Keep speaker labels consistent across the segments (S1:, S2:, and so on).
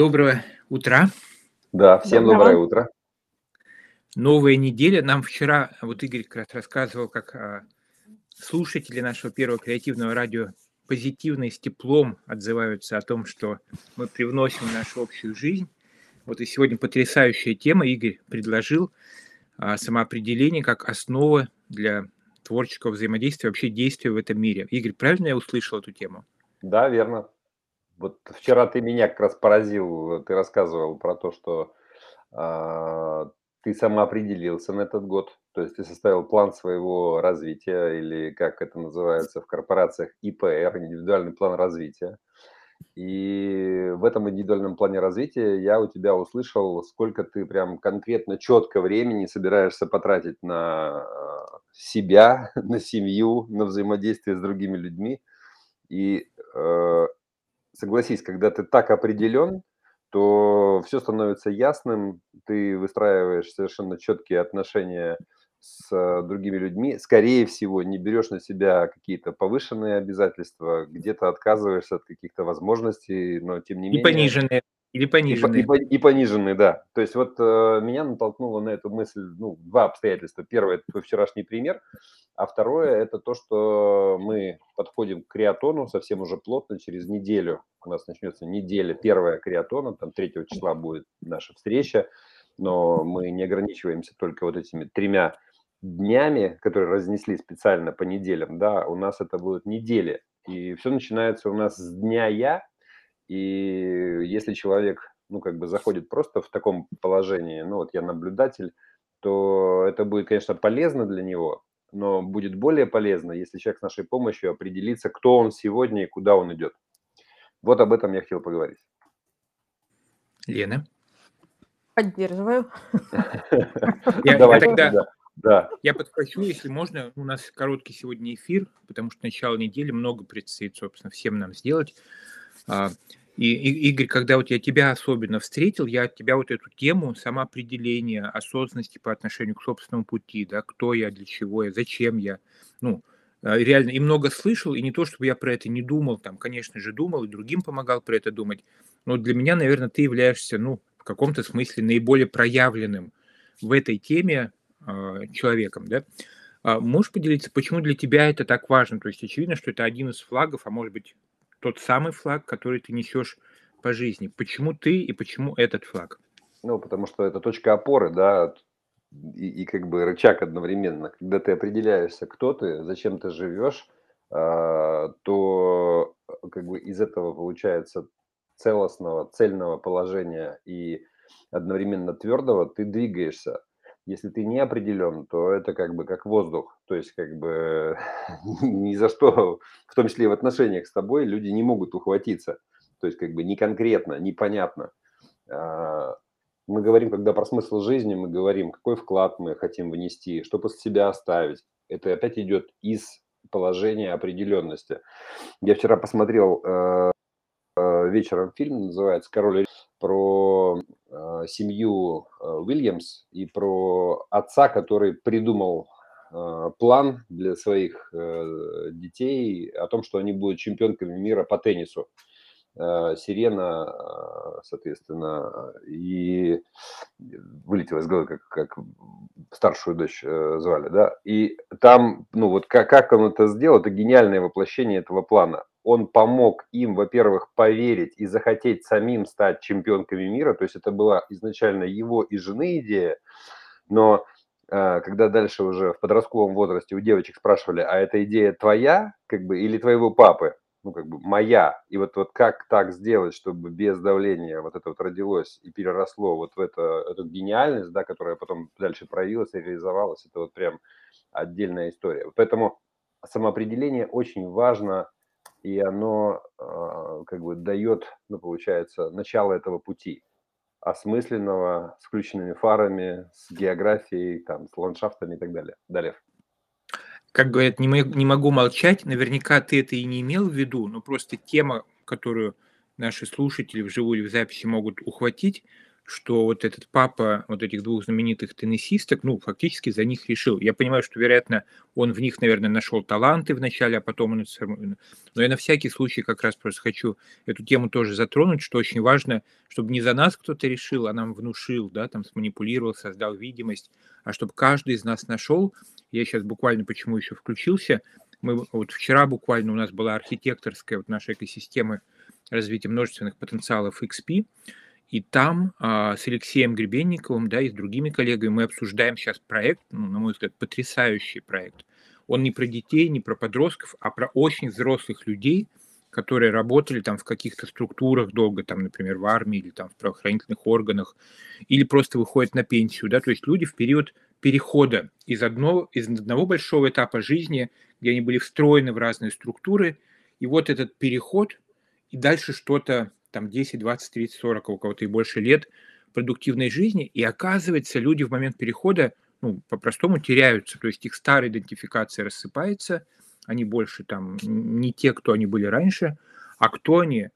S1: Доброе утра.
S2: Да, всем
S3: Доброго.
S2: доброе утро.
S1: Новая неделя. Нам вчера, вот Игорь как раз рассказывал, как а, слушатели нашего первого креативного радио позитивно и с теплом отзываются о том, что мы привносим в нашу общую жизнь. Вот и сегодня потрясающая тема. Игорь предложил а, самоопределение как основа для творческого взаимодействия, вообще действия в этом мире. Игорь, правильно я услышал эту тему?
S2: Да, верно. Вот вчера ты меня как раз поразил, ты рассказывал про то, что а, ты самоопределился на этот год, то есть ты составил план своего развития, или как это называется в корпорациях, ИПР, индивидуальный план развития. И в этом индивидуальном плане развития я у тебя услышал, сколько ты прям конкретно, четко времени собираешься потратить на а, себя, на семью, на взаимодействие с другими людьми. И э, согласись, когда ты так определен, то все становится ясным, ты выстраиваешь совершенно четкие отношения с э, другими людьми, скорее всего, не берешь на себя какие-то повышенные обязательства, где-то отказываешься от каких-то возможностей, но тем не
S1: И
S2: менее...
S1: пониженные, или
S2: И, по- и,
S1: пониженные.
S2: по- и пониженный, да. То есть вот э, меня натолкнуло на эту мысль, ну, два обстоятельства. Первое– это твой вчерашний пример, а второе– это то, что мы подходим к криатону совсем уже плотно, через неделю у нас начнется неделя первая криатона, там 3 числа будет наша встреча, но мы не ограничиваемся только вот этими тремя днями, которые разнесли специально по неделям, да, у нас это будут недели, и все начинается у нас с дня «я», и если человек, ну, как бы заходит просто в таком положении, ну, вот я наблюдатель, то это будет, конечно, полезно для него, но будет более полезно, если человек с нашей помощью определится, кто он сегодня и куда он идет. Вот об этом я хотел поговорить.
S1: Лена?
S3: Поддерживаю.
S1: Я, я
S2: Давайте,
S1: тогда
S2: да, да.
S1: я подхвачу, если можно. У нас короткий сегодня эфир, потому что начало недели много предстоит, собственно, всем нам сделать. И, и, Игорь, когда вот я тебя особенно встретил, я от тебя вот эту тему самоопределения, осознанности по отношению к собственному пути, да, кто я, для чего я, зачем я, ну, а, реально и много слышал, и не то, чтобы я про это не думал, там, конечно же, думал, и другим помогал про это думать, но для меня, наверное, ты являешься, ну, в каком-то смысле наиболее проявленным в этой теме а, человеком, да. А Можешь поделиться, почему для тебя это так важно? То есть очевидно, что это один из флагов, а может быть тот самый флаг, который ты несешь по жизни. Почему ты и почему этот флаг?
S2: Ну, потому что это точка опоры, да, и, и как бы рычаг одновременно. Когда ты определяешься, кто ты, зачем ты живешь, а, то э, как бы из этого получается целостного, цельного положения и одновременно твердого ты двигаешься. Если ты не определен, то это как бы как воздух. То есть как бы ни за что, в том числе и в отношениях с тобой, люди не могут ухватиться. То есть как бы не конкретно, непонятно. А, Мы говорим, когда про смысл жизни, мы говорим, какой вклад мы хотим внести, что после себя оставить. Это опять идет из положения определенности. Я вчера посмотрел э, э, вечером фильм, называется «Король про э, семью Уильямс и про отца, который придумал план для своих э, детей о том, что они будут чемпионками мира по теннису. Э, Сирена, э, соответственно, и вылетела из головы, как, как старшую дочь звали, да, и там, ну вот как, как он это сделал, это гениальное воплощение этого плана. Он помог им, во-первых, поверить и захотеть самим стать чемпионками мира, то есть это была изначально его и жены идея, но когда дальше уже в подростковом возрасте у девочек спрашивали, а эта идея твоя, как бы, или твоего папы, ну, как бы моя, и вот, вот как так сделать, чтобы без давления вот это вот родилось и переросло вот в это, эту гениальность, да, которая потом дальше проявилась и реализовалась, это вот прям отдельная история. Поэтому самоопределение очень важно, и оно э, как бы дает, ну, получается, начало этого пути осмысленного, с включенными фарами, с географией, там, с ландшафтами и так далее. Далее.
S1: Как говорят, не, не могу молчать. Наверняка ты это и не имел в виду, но просто тема, которую наши слушатели вживую или в записи могут ухватить, что вот этот папа вот этих двух знаменитых теннисисток, ну, фактически за них решил. Я понимаю, что, вероятно, он в них, наверное, нашел таланты вначале, а потом он... Но я на всякий случай как раз просто хочу эту тему тоже затронуть, что очень важно, чтобы не за нас кто-то решил, а нам внушил, да, там сманипулировал, создал видимость, а чтобы каждый из нас нашел, я сейчас буквально почему еще включился, мы вот вчера буквально у нас была архитекторская вот наша экосистема развития множественных потенциалов XP, и там а, с Алексеем Гребенниковым, да, и с другими коллегами мы обсуждаем сейчас проект, ну, на мой взгляд, потрясающий проект. Он не про детей, не про подростков, а про очень взрослых людей, которые работали там в каких-то структурах долго, там, например, в армии или там в правоохранительных органах, или просто выходят на пенсию, да, то есть люди в период перехода из, одного, из одного большого этапа жизни, где они были встроены в разные структуры, и вот этот переход, и дальше что-то там 10, 20, 30, 40, у кого-то и больше лет продуктивной жизни, и оказывается, люди в момент перехода, ну, по-простому теряются, то есть их старая идентификация рассыпается, они больше там не те, кто они были раньше, а кто они,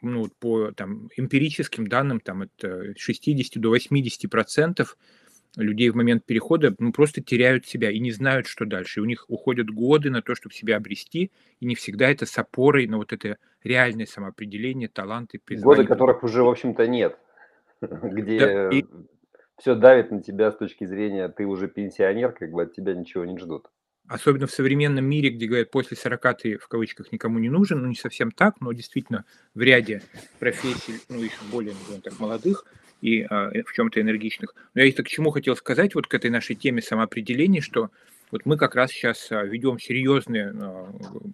S1: ну, по там, эмпирическим данным, там, это 60 до 80 процентов людей в момент перехода ну, просто теряют себя и не знают, что дальше. И у них уходят годы на то, чтобы себя обрести, и не всегда это с опорой на вот это реальное самоопределение, таланты,
S2: призвание. Годы, которых уже, в общем-то, нет, где да, и... все давит на тебя с точки зрения, ты уже пенсионер, как бы от тебя ничего не ждут.
S1: Особенно в современном мире, где говорят, после 40 ты в кавычках никому не нужен, ну не совсем так, но действительно в ряде профессий, ну еще более, назовем так, молодых, и а, в чем-то энергичных. Но я это к чему хотел сказать, вот к этой нашей теме самоопределения, что вот мы как раз сейчас а, ведем серьезные а,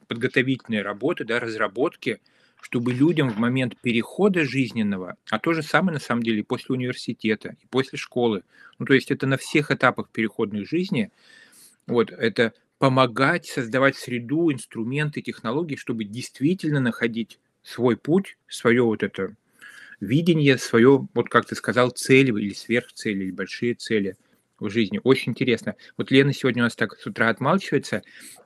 S1: подготовительные работы, да, разработки, чтобы людям в момент перехода жизненного, а то же самое на самом деле после университета, и после школы, ну то есть это на всех этапах переходной жизни, вот это помогать создавать среду, инструменты, технологии, чтобы действительно находить свой путь, свое вот это видение свое, вот как ты сказал, цели или сверхцели, или большие цели в жизни. Очень интересно. Вот Лена сегодня у нас так с утра отмалчивается,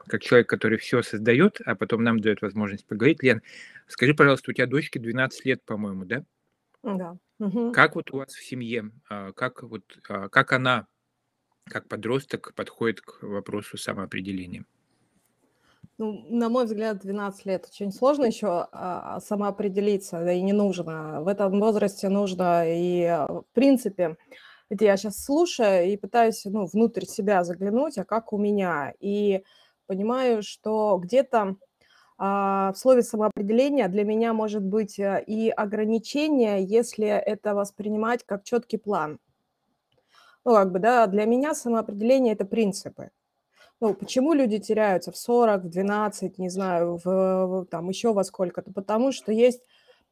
S1: как человек, который все создает, а потом нам дает возможность поговорить. Лен, скажи, пожалуйста, у тебя дочке 12 лет, по-моему, да?
S3: Да.
S1: Угу. Как вот у вас в семье, а, как вот, а, как она, как подросток, подходит к вопросу самоопределения?
S3: Ну, на мой взгляд, 12 лет очень сложно еще а, самоопределиться, да и не нужно. В этом возрасте нужно и, а, в принципе, это я сейчас слушаю и пытаюсь, ну, внутрь себя заглянуть, а как у меня. И понимаю, что где-то а, в слове самоопределение для меня может быть э, и ограничение, если это воспринимать как четкий план. Ну, как бы, да, для меня самоопределение – это принципы. Ну, почему люди теряются в 40, в 12, не знаю, в, там еще во сколько-то? Потому что есть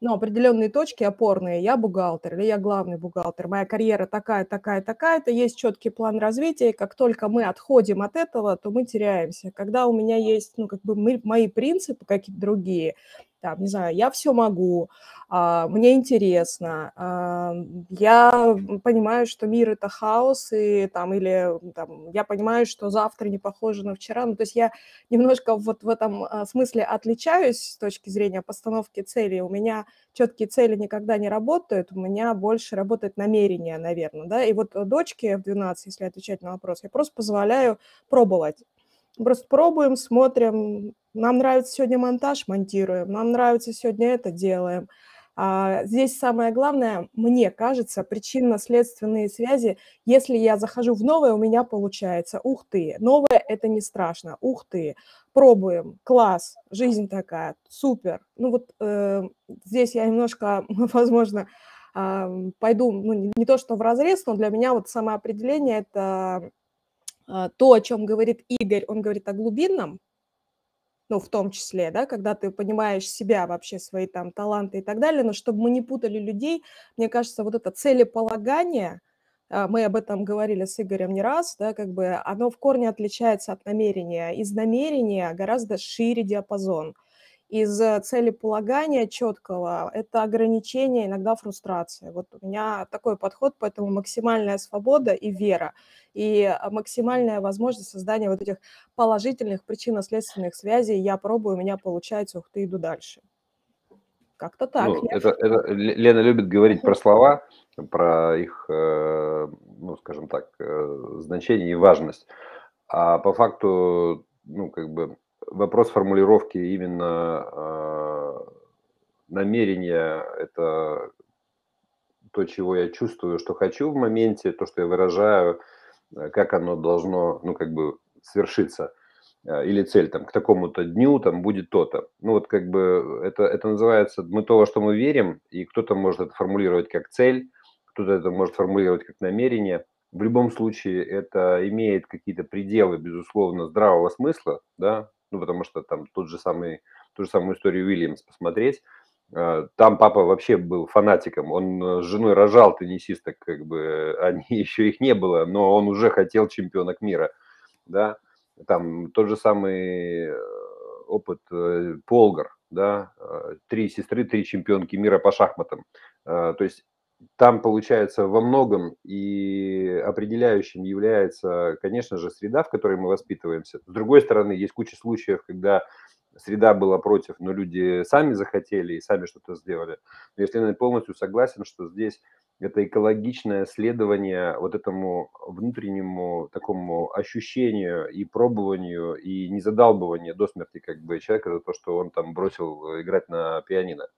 S3: ну, определенные точки опорные. Я бухгалтер или я главный бухгалтер. Моя карьера такая, такая, такая-то. Есть четкий план развития. И как только мы отходим от этого, то мы теряемся. Когда у меня есть, ну, как бы мы, мои принципы какие-то другие, там, не знаю, я все могу, а, мне интересно, а, я понимаю, что мир это хаос, и там, или там, я понимаю, что завтра не похоже на вчера, ну, то есть я немножко вот в этом а, смысле отличаюсь с точки зрения постановки целей, у меня четкие цели никогда не работают, у меня больше работает намерение, наверное, да, и вот дочке в 12, если отвечать на вопрос, я просто позволяю пробовать, Просто пробуем, смотрим. Нам нравится сегодня монтаж, монтируем. Нам нравится сегодня это, делаем. А здесь самое главное, мне кажется, причинно-следственные связи. Если я захожу в новое, у меня получается. Ух ты, новое – это не страшно. Ух ты, пробуем, класс, жизнь такая, супер. Ну вот э, здесь я немножко, возможно, э, пойду, ну не, не то что в разрез, но для меня вот самоопределение – это а, то, о чем говорит Игорь, он говорит о глубинном, ну, в том числе, да, когда ты понимаешь себя вообще, свои там таланты и так далее, но чтобы мы не путали людей, мне кажется, вот это целеполагание, а, мы об этом говорили с Игорем не раз, да, как бы оно в корне отличается от намерения. Из намерения гораздо шире диапазон – из э, целеполагания четкого – это ограничение, иногда фрустрация. Вот у меня такой подход, поэтому максимальная свобода и вера, и э, максимальная возможность создания вот этих положительных причинно-следственных связей. Я пробую, у меня получается, ух ты, иду дальше. Как-то так.
S2: Ну, это, это Лена любит говорить про слова, про их, э, ну, скажем так, значение и важность. А по факту, ну, как бы вопрос формулировки именно э, намерения – это то, чего я чувствую, что хочу в моменте, то, что я выражаю, как оно должно, ну, как бы свершиться – а, или цель там к такому-то дню там будет то-то. Ну вот как бы это, это называется мы то, во что мы верим, и кто-то может это формулировать как цель, кто-то это может формулировать как намерение. В любом случае это имеет какие-то пределы, безусловно, здравого смысла, да, ну потому что там тот же самый, ту же самую историю Уильямс посмотреть, а, там папа вообще был фанатиком, он э, с женой рожал теннисисток, как бы они еще их не было, но он уже хотел чемпионок мира, да, там тот же самый э, опыт э, Полгар, да, три сестры, три чемпионки мира по шахматам. То есть там получается во многом и определяющим является, конечно же, среда, в которой мы воспитываемся. С другой стороны, есть куча случаев, когда среда была против, но люди сами захотели и сами что-то сделали. Но если я полностью согласен, что здесь это экологичное следование вот этому внутреннему такому ощущению и пробованию, и не задалбывание до смерти как бы человека за то, что он там бросил играть на пианино.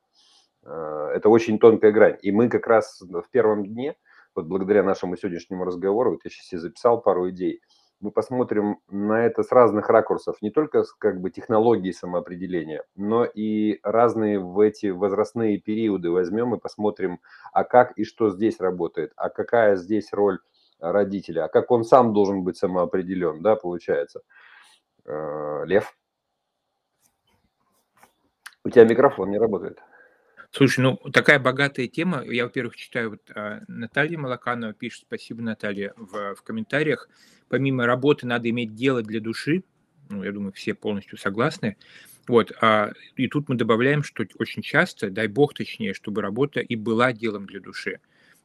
S2: Это очень тонкая грань. И мы как раз в первом дне, вот благодаря нашему сегодняшнему разговору, вот я сейчас себе записал пару идей – мы посмотрим на это с разных ракурсов, не только с как бы технологии самоопределения, но и разные в эти возрастные периоды возьмем и посмотрим, а как и что здесь работает, а какая здесь роль родителя, а как он сам должен быть самоопределен, да, получается. Э, Лев? У тебя микрофон не работает.
S1: Слушай, ну такая богатая тема. Я, во-первых, читаю, вот а, Наталья Малаканова пишет, спасибо, Наталья, в, в комментариях. Помимо работы надо иметь дело для души. Ну, я думаю, все полностью согласны. Вот, а, и тут мы добавляем, что очень часто, дай бог точнее, чтобы работа и была делом для души.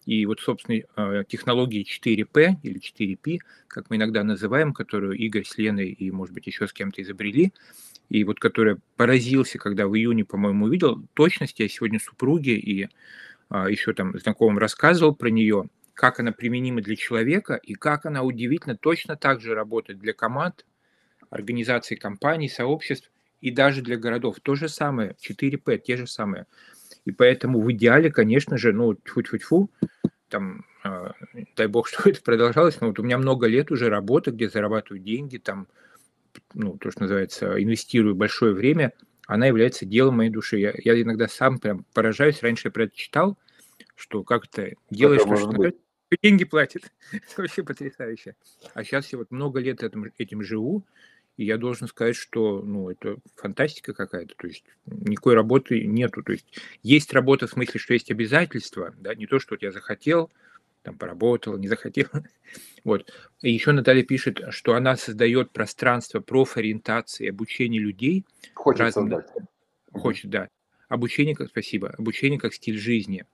S1: И вот, собственно, а, технологии 4P или 4P, как мы иногда называем, которую Игорь с Леной и, может быть, еще с кем-то изобрели, и вот которая поразился, когда в июне, по-моему, увидел, точности я сегодня супруге и а, еще там знакомым рассказывал про нее, как она применима для человека и как она удивительно точно так же работает для команд, организаций, компаний, сообществ и даже для городов. То же самое, 4P, те же самые. И поэтому в идеале, конечно же, ну, тьфу-тьфу-тьфу, там, э, дай бог, что это продолжалось, но вот у меня много лет уже работы, где зарабатываю деньги, там, ну, то, что называется, инвестирую большое время, она является делом моей души. Я, я иногда сам прям поражаюсь, раньше я про это читал, что как то делаешь, это что, что деньги платит. это вообще потрясающе. А сейчас я вот много лет этим, этим живу, и я должен сказать, что ну, это фантастика какая-то. То есть никакой работы нету. То есть есть работа в смысле, что есть обязательства, да, не то, что вот я захотел, там поработал, не захотел. Вот. И еще Наталья пишет, что она создает пространство профориентации, обучения людей.
S2: Хочет разным... создать.
S1: Хочет, да. Обучение, как, спасибо, обучение как стиль жизни.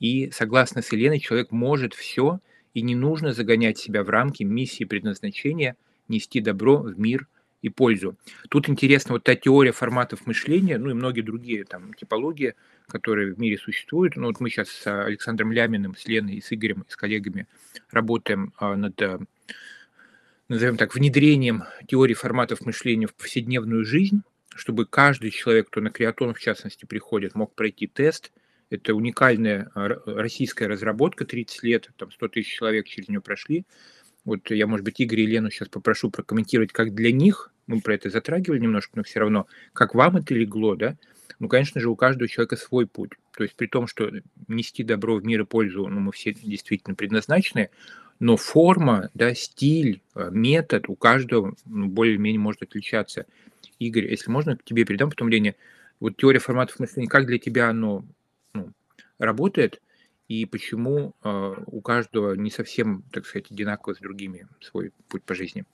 S1: И согласно с Еленой, человек может все, и не нужно загонять себя в рамки миссии предназначения, нести добро в мир и пользу. Тут интересно вот та теория форматов мышления, ну и многие другие там типологии, которые в мире существуют. Ну, вот мы сейчас с Александром Ляминым, с Леной с Игорем, с коллегами работаем а, над, а, назовем так, внедрением теории форматов мышления в повседневную жизнь, чтобы каждый человек, кто на креатон, в частности, приходит, мог пройти тест. Это уникальная а, российская разработка, 30 лет, там 100 тысяч человек через нее прошли. Вот я, может быть, Игорь и Лену сейчас попрошу прокомментировать, как для них, мы про это затрагивали немножко, но все равно, как вам это легло, да, ну, конечно же, у каждого человека свой путь. То есть при том, что нести добро в мир и пользу, ну, мы все действительно предназначены, но форма, да, стиль, э, метод у каждого ну, более-менее может отличаться. Игорь, если можно, к тебе передам потом Лене. Вот теория форматов мышления, как для тебя оно ну, работает, и почему э, у каждого не совсем, так сказать, одинаково с другими свой путь по жизни?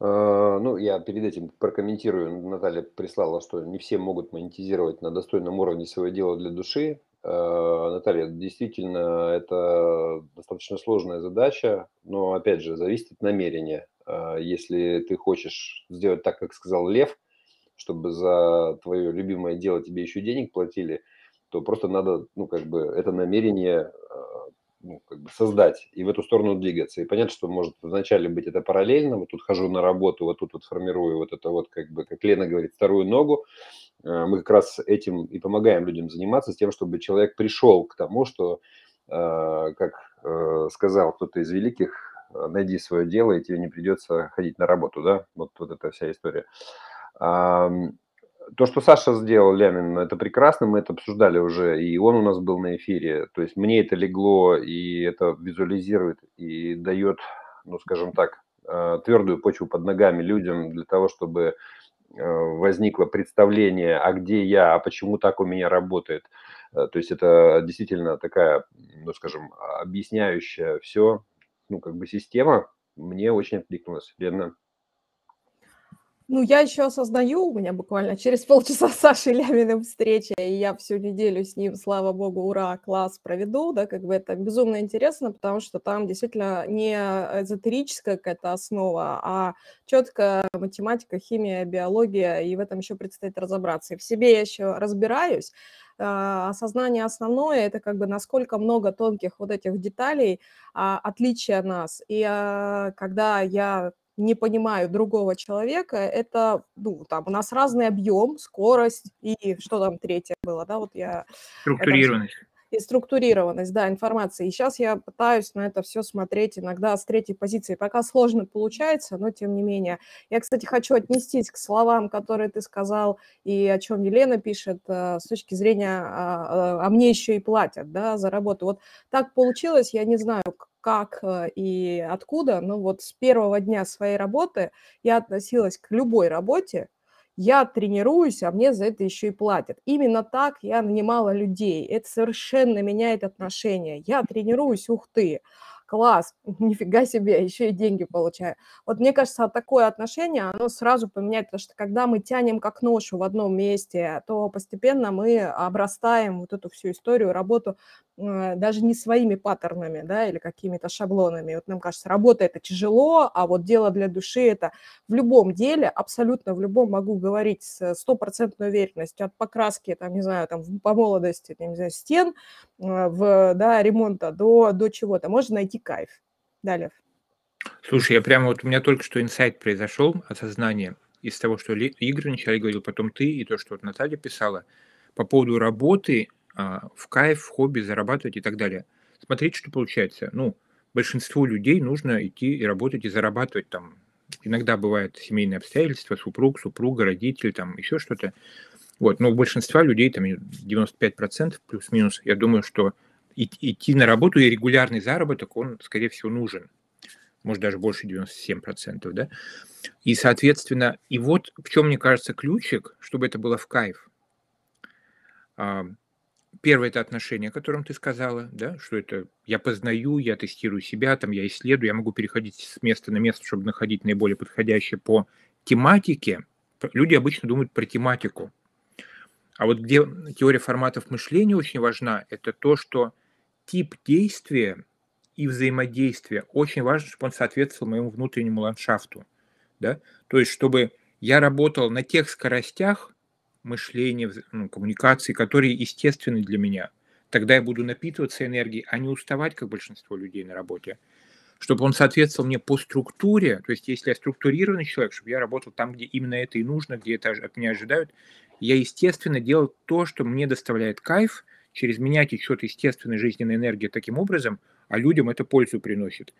S2: А, ну, я перед этим прокомментирую. Наталья прислала, что не все могут монетизировать на достойном уровне свое дело для души. А, Наталья, действительно, это достаточно сложная задача, но, опять же, зависит от намерения. А, если ты хочешь сделать так, как сказал Лев, чтобы за твое любимое дело тебе еще денег платили, то просто надо, ну, как бы, это намерение а, ну, как бы создать и в эту сторону двигаться. И понятно, что может вначале быть это параллельно, вот тут хожу на работу, вот тут вот формирую вот это вот, как бы, как Лена говорит, вторую ногу. А, мы как раз этим и помогаем людям заниматься, с тем, чтобы человек пришел к тому, что, а, как сказал кто-то из великих, найди свое дело, и тебе не придется ходить на работу, да, вот, вот эта вся история то, что Саша сделал, Лямин, это прекрасно, мы это обсуждали уже, и он у нас был на эфире. То есть мне это легло, и это визуализирует, и дает, ну, скажем так, э, твердую почву под ногами людям для того, чтобы э, возникло представление, а где я, а почему так у меня работает. Э, то есть это действительно такая, ну, скажем, объясняющая все, ну, как бы система. Мне очень откликнулась. Лена,
S3: ну, я еще осознаю, у меня буквально через полчаса с Сашей Ляминым встреча, и я всю неделю с ним, слава богу, ура, класс проведу, да, как бы это безумно интересно, потому что там действительно не эзотерическая какая-то основа, а четкая математика, химия, биология, и в этом еще предстоит разобраться. И в себе я еще разбираюсь, а, осознание основное это как бы насколько много тонких вот этих деталей а, отличия нас. И а, когда я не понимаю другого человека, это, ну, там, у нас разный объем, скорость и что там третье было, да, вот я...
S1: Структурированность.
S3: И структурированность, да, информации. И сейчас я пытаюсь на это все смотреть иногда с третьей позиции. Пока сложно получается, но тем не менее. Я, кстати, хочу отнестись к словам, которые ты сказал, и о чем Елена пишет, э, с точки зрения, а, а, а мне еще и платят, да, за работу. Вот так получилось, я не знаю, как э, и откуда, но вот с первого дня своей работы я относилась к любой работе, я тренируюсь, а мне за это еще и платят. Именно так я нанимала людей. Это совершенно меняет отношения. Я тренируюсь, ух ты класс, нифига себе, еще и деньги получаю. Вот мне кажется, такое отношение, оно сразу поменяет, потому что когда мы тянем как ношу в одном месте, то постепенно мы обрастаем вот эту всю историю, работу э, даже не своими паттернами, да, или какими-то шаблонами. Вот нам кажется, работа это тяжело, а вот дело для души это в любом деле, абсолютно в любом могу говорить с стопроцентной уверенностью, от покраски, там, не знаю, там, по молодости, не знаю, стен, э, в, да, ремонта до, до чего-то. Можно найти найти кайф. Далее.
S1: Слушай, я прямо вот у меня только что инсайт произошел, осознание из того, что Игорь вначале говорил, потом ты, и то, что вот Наталья писала, по поводу работы а, в кайф, в хобби, зарабатывать и так далее. Смотрите, что получается. Ну, большинству людей нужно идти и работать, и зарабатывать там. Иногда бывают семейные обстоятельства, супруг, супруга, родители, там еще что-то. Вот, но у большинства людей, там 95% плюс-минус, я думаю, что идти на работу и регулярный заработок, он, скорее всего, нужен. Может, даже больше 97%, да? И, соответственно, и вот в чем, мне кажется, ключик, чтобы это было в кайф. А, первое – это отношение, о котором ты сказала, да, что это я познаю, я тестирую себя, там я исследую, я могу переходить с места на место, чтобы находить наиболее подходящее по тематике. Люди обычно думают про тематику. А вот где теория форматов мышления очень важна, это то, что тип действия и взаимодействия очень важно, чтобы он соответствовал моему внутреннему ландшафту. Да? То есть, чтобы я работал на тех скоростях мышления, ну, коммуникации, которые естественны для меня. Тогда я буду напитываться энергией, а не уставать, как большинство людей на работе. Чтобы он соответствовал мне по структуре, то есть если я структурированный человек, чтобы я работал там, где именно это и нужно, где это от меня ожидают, я, естественно, делал то, что мне доставляет кайф – через меня течет естественная жизненная энергия таким образом, а людям это пользу приносит.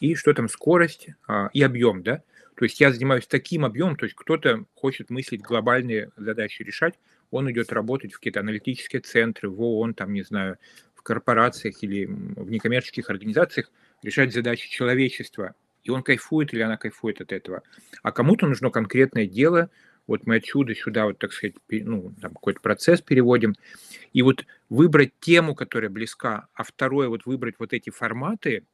S1: И что там, скорость а, и объем, да? То есть я занимаюсь таким объемом, то есть кто-то хочет мыслить глобальные задачи решать, он идет работать в какие-то аналитические центры, в ООН, там, не знаю, в корпорациях или в некоммерческих организациях решать задачи человечества. И он кайфует или она кайфует от этого. А кому-то нужно конкретное дело, вот мы отсюда сюда, вот так сказать, ну, там какой-то процесс переводим, и вот выбрать тему, которая близка, а второе, вот выбрать вот эти форматы,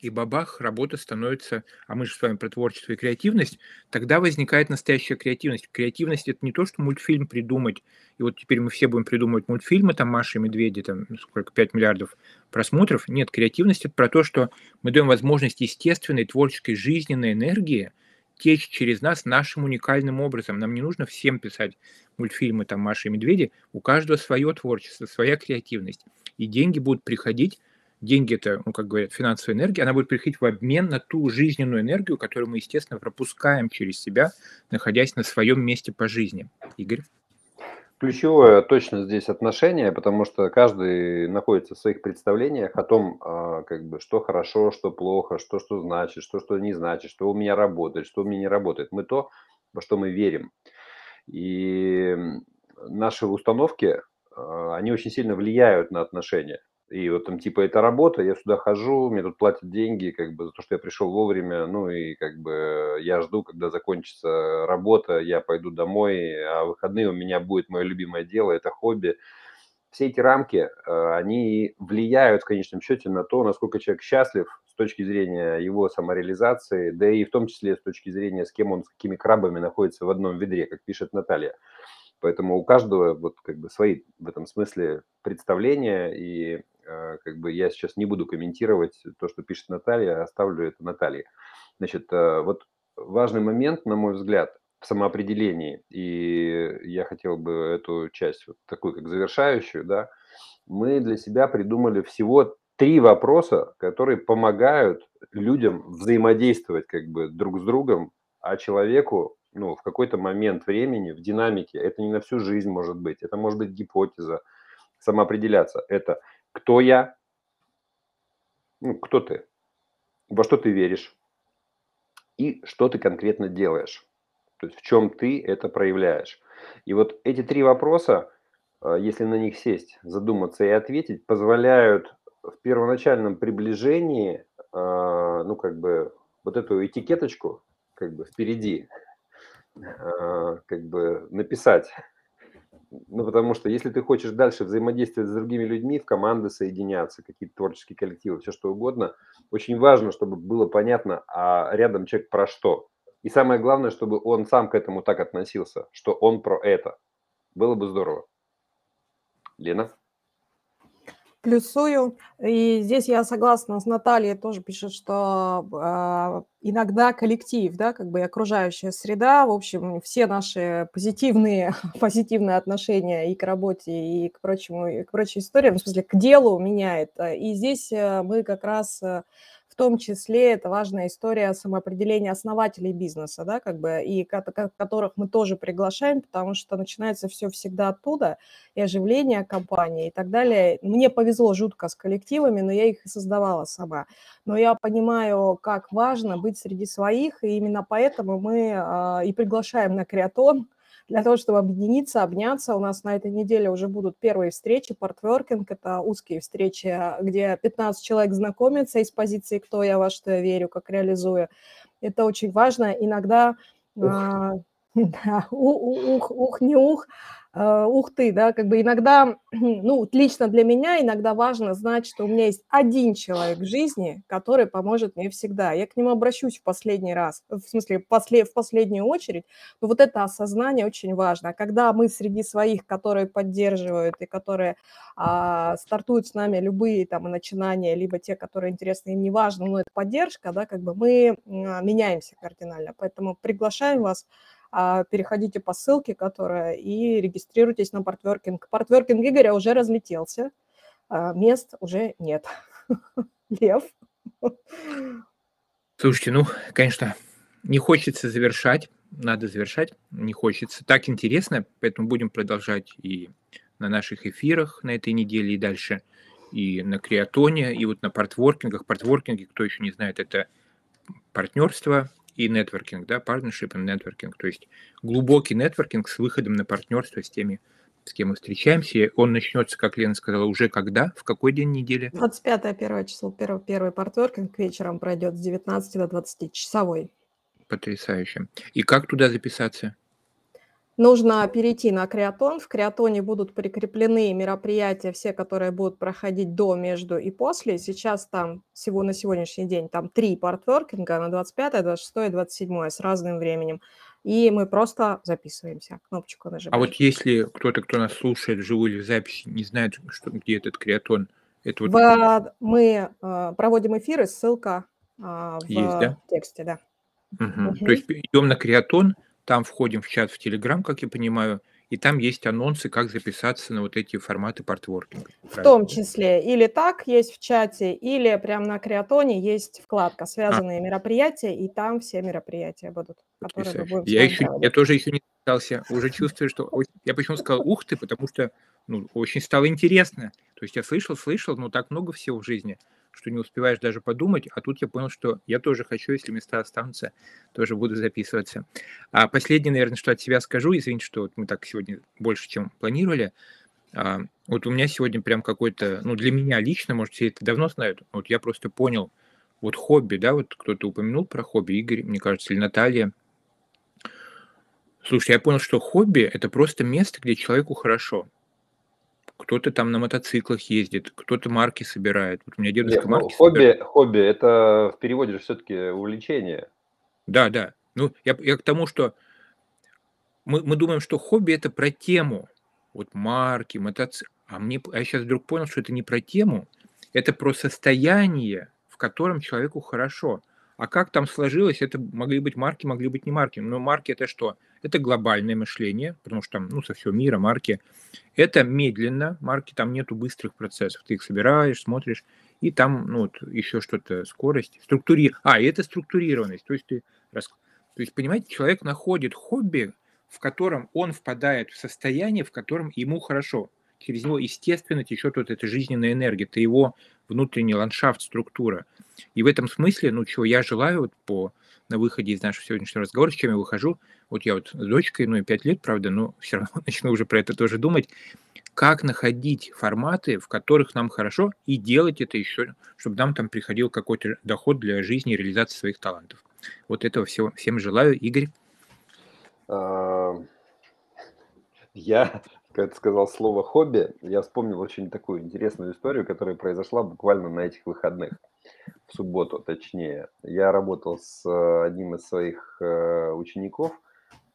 S1: и бабах, работа становится, а мы же с вами про творчество и креативность, тогда возникает настоящая креативность. Креативность – это не то, что мультфильм придумать, и вот теперь мы все будем придумывать мультфильмы, там Маша и Медведи, там ну, сколько, 5 миллиардов просмотров. Нет, креативность – это про то, что мы даем возможность естественной творческой жизненной энергии – течь через нас нашим уникальным образом. Нам не нужно всем писать мультфильмы там Маши и Медведи. У каждого свое творчество, своя креативность. И деньги будут приходить деньги это, ну, как говорят, финансовая энергия, она будет приходить в обмен на ту жизненную энергию, которую мы, естественно, пропускаем через себя, находясь на своем месте по жизни. Игорь?
S2: Ключевое точно здесь отношение, потому что каждый находится в своих представлениях о том, а, как бы, что хорошо, что плохо, что что значит, что что не значит, что у меня работает, что у меня не работает. Мы то, во что мы верим. И наши установки, а, они очень сильно влияют на отношения. И вот там типа это работа, я сюда хожу, мне тут платят деньги, как бы за то, что я пришел вовремя, ну и как бы я жду, когда закончится работа, я пойду домой, а выходные у меня будет мое любимое дело, это хобби. Все эти рамки, э, они влияют в конечном счете на то, насколько человек счастлив с точки зрения его самореализации, да и в том числе с точки зрения, с кем он, с какими крабами находится в одном ведре, как пишет Наталья. Поэтому у каждого вот как бы свои в этом смысле представления, и как бы я сейчас не буду комментировать то, что пишет Наталья, оставлю это Наталье. Значит, э, вот важный момент, на мой взгляд, в самоопределении, и я хотел бы эту часть, вот такую как завершающую, да, мы для себя придумали всего три вопроса, которые помогают людям взаимодействовать как бы друг с другом, а человеку ну, в какой-то момент времени, в динамике, это не на всю жизнь может быть, это может быть гипотеза, самоопределяться. Это кто я, ну, кто ты, во что ты веришь и что ты конкретно делаешь. То есть в чем ты это проявляешь. И вот эти три вопроса, э, если на них сесть, задуматься и ответить, позволяют в первоначальном приближении, э, ну, как бы, вот эту этикеточку, как бы, впереди а, как бы написать. Ну, потому что если ты хочешь дальше взаимодействовать с другими людьми, в команды соединяться, какие-то творческие коллективы, все что угодно, очень важно, чтобы было понятно, а рядом человек про что. И самое главное, чтобы он сам к этому так относился, что он про это. Было бы здорово. Лена?
S3: Плюсую. И здесь я согласна с Натальей, тоже пишет, что э, иногда коллектив, да, как бы окружающая среда, в общем, все наши позитивные, позитивные отношения и к работе, и к прочему, и к прочей истории, в смысле, к делу меняет. И здесь э, мы как раз э, в том числе это важная история самоопределения основателей бизнеса, да, как бы, и которых мы тоже приглашаем, потому что начинается все всегда оттуда, и оживление компании и так далее. Мне повезло жутко с коллективами, но я их и создавала сама. Но я понимаю, как важно быть среди своих, и именно поэтому мы а, и приглашаем на креатон, для того, чтобы объединиться, обняться. У нас на этой неделе уже будут первые встречи, портверкинг, это узкие встречи, где 15 человек знакомятся из позиции «кто я, во что я верю», как реализую. Это очень важно. Иногда... Ух. А, да, ух, ух, не ух, ух ты, да, как бы иногда, ну, лично для меня иногда важно знать, что у меня есть один человек в жизни, который поможет мне всегда. Я к нему обращусь в последний раз, в смысле, после, в последнюю очередь, но вот это осознание очень важно. Когда мы среди своих, которые поддерживают и которые а, стартуют с нами любые там начинания, либо те, которые интересны им, неважно, но это поддержка, да, как бы мы а, меняемся кардинально. Поэтому приглашаем вас а, переходите по ссылке, которая, и регистрируйтесь на портверкинг. Портверкинг Игоря уже разлетелся, а, мест уже нет. Лев.
S1: Слушайте, ну, конечно, не хочется завершать, надо завершать, не хочется. Так интересно, поэтому будем продолжать и на наших эфирах на этой неделе и дальше, и на креатоне, и вот на портворкингах. Портворкинги, кто еще не знает, это партнерство и нетворкинг, да, partnership и нетворкинг, то есть глубокий нетворкинг с выходом на партнерство с теми, с кем мы встречаемся. Он начнется, как Лена сказала, уже когда? В какой день недели?
S3: 25 первое число, первый, первый партнеркинг вечером пройдет с 19 до 20 часовой.
S1: Потрясающе. И как туда записаться?
S3: Нужно перейти на креатон. В креатоне будут прикреплены мероприятия, все, которые будут проходить до, между и после. Сейчас там всего на сегодняшний день там три партворкинга на 25, 26 и 27 с разным временем. И мы просто записываемся, кнопочку нажимаем.
S1: А вот если кто-то, кто нас слушает вживую или в записи, не знает, что, где этот креатон, это вот...
S3: В, мы э, проводим эфиры, ссылка э, в
S1: Есть, да?
S3: тексте, да.
S1: Мгм. То есть идем на креатон, там входим в чат в Телеграм, как я понимаю, и там есть анонсы, как записаться на вот эти форматы портворкинга.
S3: В том числе. Или так есть в чате, или прямо на Креатоне есть вкладка
S1: А.
S3: «Связанные мероприятия», и там все мероприятия будут, которые мы будем
S1: Я еще, я тоже еще не записался, уже чувствую, что... Я почему сказал «ух ты», потому что ну, очень стало интересно. То есть я слышал, слышал, но так много всего в жизни, что не успеваешь даже подумать, а тут я понял, что я тоже хочу, если места останутся, тоже буду записываться. А последнее, наверное, что от себя скажу, извините, что вот мы так сегодня больше, чем планировали. А, вот у меня сегодня прям какой-то, ну, для меня лично, может, все это давно знают, вот я просто понял, вот хобби, да, вот кто-то упомянул про хобби, Игорь, мне кажется, или Наталья. Слушай, я понял, что хобби – это просто место, где человеку хорошо. Кто-то там на мотоциклах ездит, кто-то марки собирает. Вот у меня дедушка
S2: Нет, ну,
S1: марки собирает.
S2: хобби, хобби это в переводе же все-таки увлечение.
S1: Да, да. Ну, я, я к тому, что мы, мы думаем, что хобби это про тему. Вот марки, мотоцикл. А мне, а я сейчас вдруг понял, что это не про тему, это про состояние, в котором человеку хорошо. А как там сложилось, это могли быть марки, могли быть не марки. Но марки это что? Это глобальное мышление, потому что там, ну, со всего мира марки. Это медленно, марки, там нету быстрых процессов. Ты их собираешь, смотришь, и там, ну, вот еще что-то, скорость, структури... А, и это структурированность. То есть ты... То есть, понимаете, человек находит хобби, в котором он впадает в состояние, в котором ему хорошо. Через него, естественно, течет вот эта жизненная энергия, это его внутренний ландшафт, структура. И в этом смысле, ну, чего я желаю вот по на выходе из нашего сегодняшнего разговора, с чем я выхожу, вот я вот с дочкой, ну, и пять лет, правда, но все равно начну уже про это тоже думать, как находить форматы, в которых нам хорошо, и делать это еще, чтобы нам там приходил какой-то доход для жизни и реализации своих талантов. Вот этого всего всем желаю. Игорь?
S2: Я, когда ты сказал слово хобби, я вспомнил очень такую интересную историю, которая произошла буквально на этих выходных, в субботу точнее. Я работал с э, одним из своих э, учеников,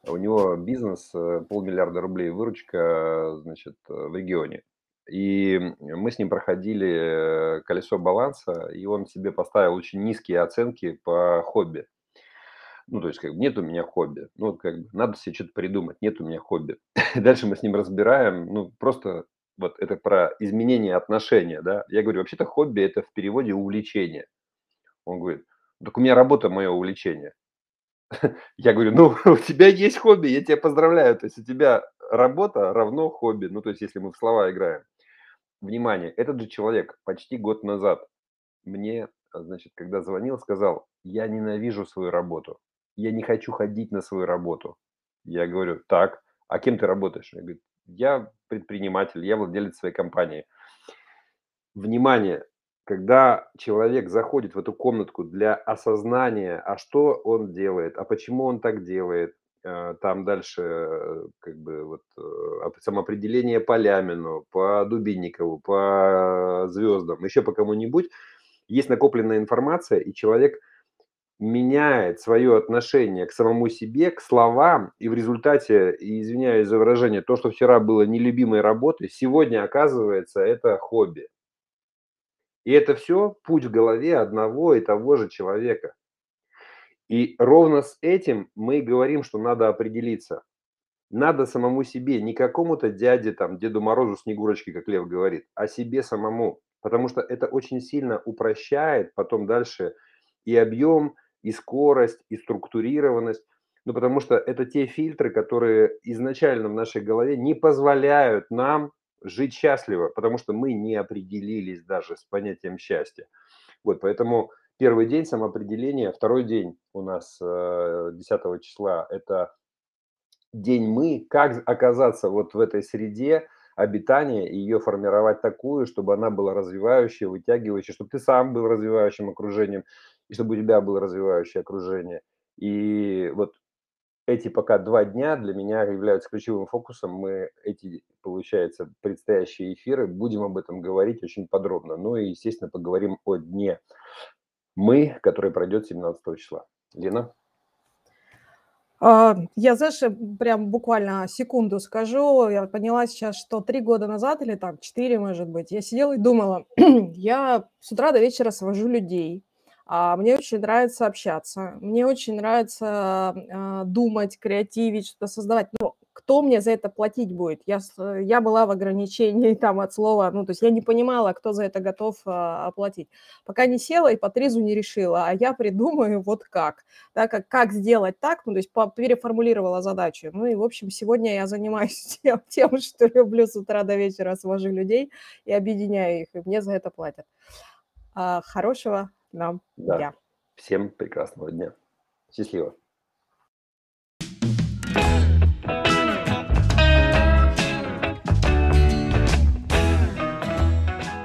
S2: у него бизнес, э, полмиллиарда рублей выручка, значит, э, в регионе. И мы с ним проходили э, колесо баланса, и он себе поставил очень низкие оценки по хобби. Ну, то есть, как бы, нет у меня хобби. Ну, как бы, надо себе что-то придумать, нет у меня хобби. Дальше мы с ним разбираем, ну, просто вот это про изменение отношения, да. Я говорю, вообще-то хобби – это в переводе увлечение. Он говорит, так у меня работа – мое увлечение. Я говорю, ну, у тебя есть хобби, я тебя поздравляю. То есть у тебя работа равно хобби. Ну, то есть если мы в слова играем. Внимание, этот же человек почти год назад мне, а, значит, когда звонил, сказал, я ненавижу свою работу. Я не хочу ходить на свою работу. Я говорю, так, а кем ты работаешь? Он говорит, я предприниматель, я владелец своей компании. Внимание, когда человек заходит в эту комнатку для осознания, а что он делает, а почему он так делает, э, там дальше как бы вот э, оп- самоопределение по Лямину, по Дубинникову, по звездам, еще по кому-нибудь, есть накопленная информация, и человек меняет свое отношение к самому себе, к словам, и в результате, извиняюсь за выражение, то, что вчера было нелюбимой работой, сегодня оказывается это хобби. И это все путь в голове одного и того же человека. И ровно с этим мы говорим, что надо определиться. Надо самому себе, не какому-то дяде, там, Деду Морозу, Снегурочке, как Лев говорит, а себе самому. Потому что это очень сильно упрощает потом дальше и объем, и скорость, и структурированность. Ну, потому что это те фильтры, которые изначально в нашей голове не позволяют нам жить счастливо, потому что мы не определились даже с понятием счастья. Вот, поэтому первый день самоопределения, второй день у нас э, 10 числа – это день мы, как оказаться вот в этой среде обитания и ее формировать такую, чтобы она была развивающей, вытягивающей, чтобы ты сам был развивающим окружением, и чтобы у тебя было развивающее окружение. И вот эти пока два дня для меня являются ключевым фокусом. Мы эти, получается, предстоящие эфиры будем об этом говорить очень подробно. Ну и, естественно, поговорим о дне мы, который пройдет 17 числа. Лена?
S3: А, Я, знаешь, прям буквально секунду скажу. Я поняла сейчас, что три года назад или там четыре, может быть, я сидела и думала, я с утра до вечера свожу людей. А мне очень нравится общаться, мне очень нравится э, думать, креативить, что-то создавать. Но кто мне за это платить будет? Я, я была в ограничении там от слова, ну, то есть я не понимала, кто за это готов а, оплатить. Пока не села и по тризу не решила, а я придумаю вот как, да, как, как сделать так, ну, то есть по, переформулировала задачу. Ну, и, в общем, сегодня я занимаюсь тем, тем, что люблю с утра до вечера, свожу людей и объединяю их, и мне за это платят. А, хорошего нам
S2: Да.
S3: дня.
S2: Всем прекрасного дня. Счастливо.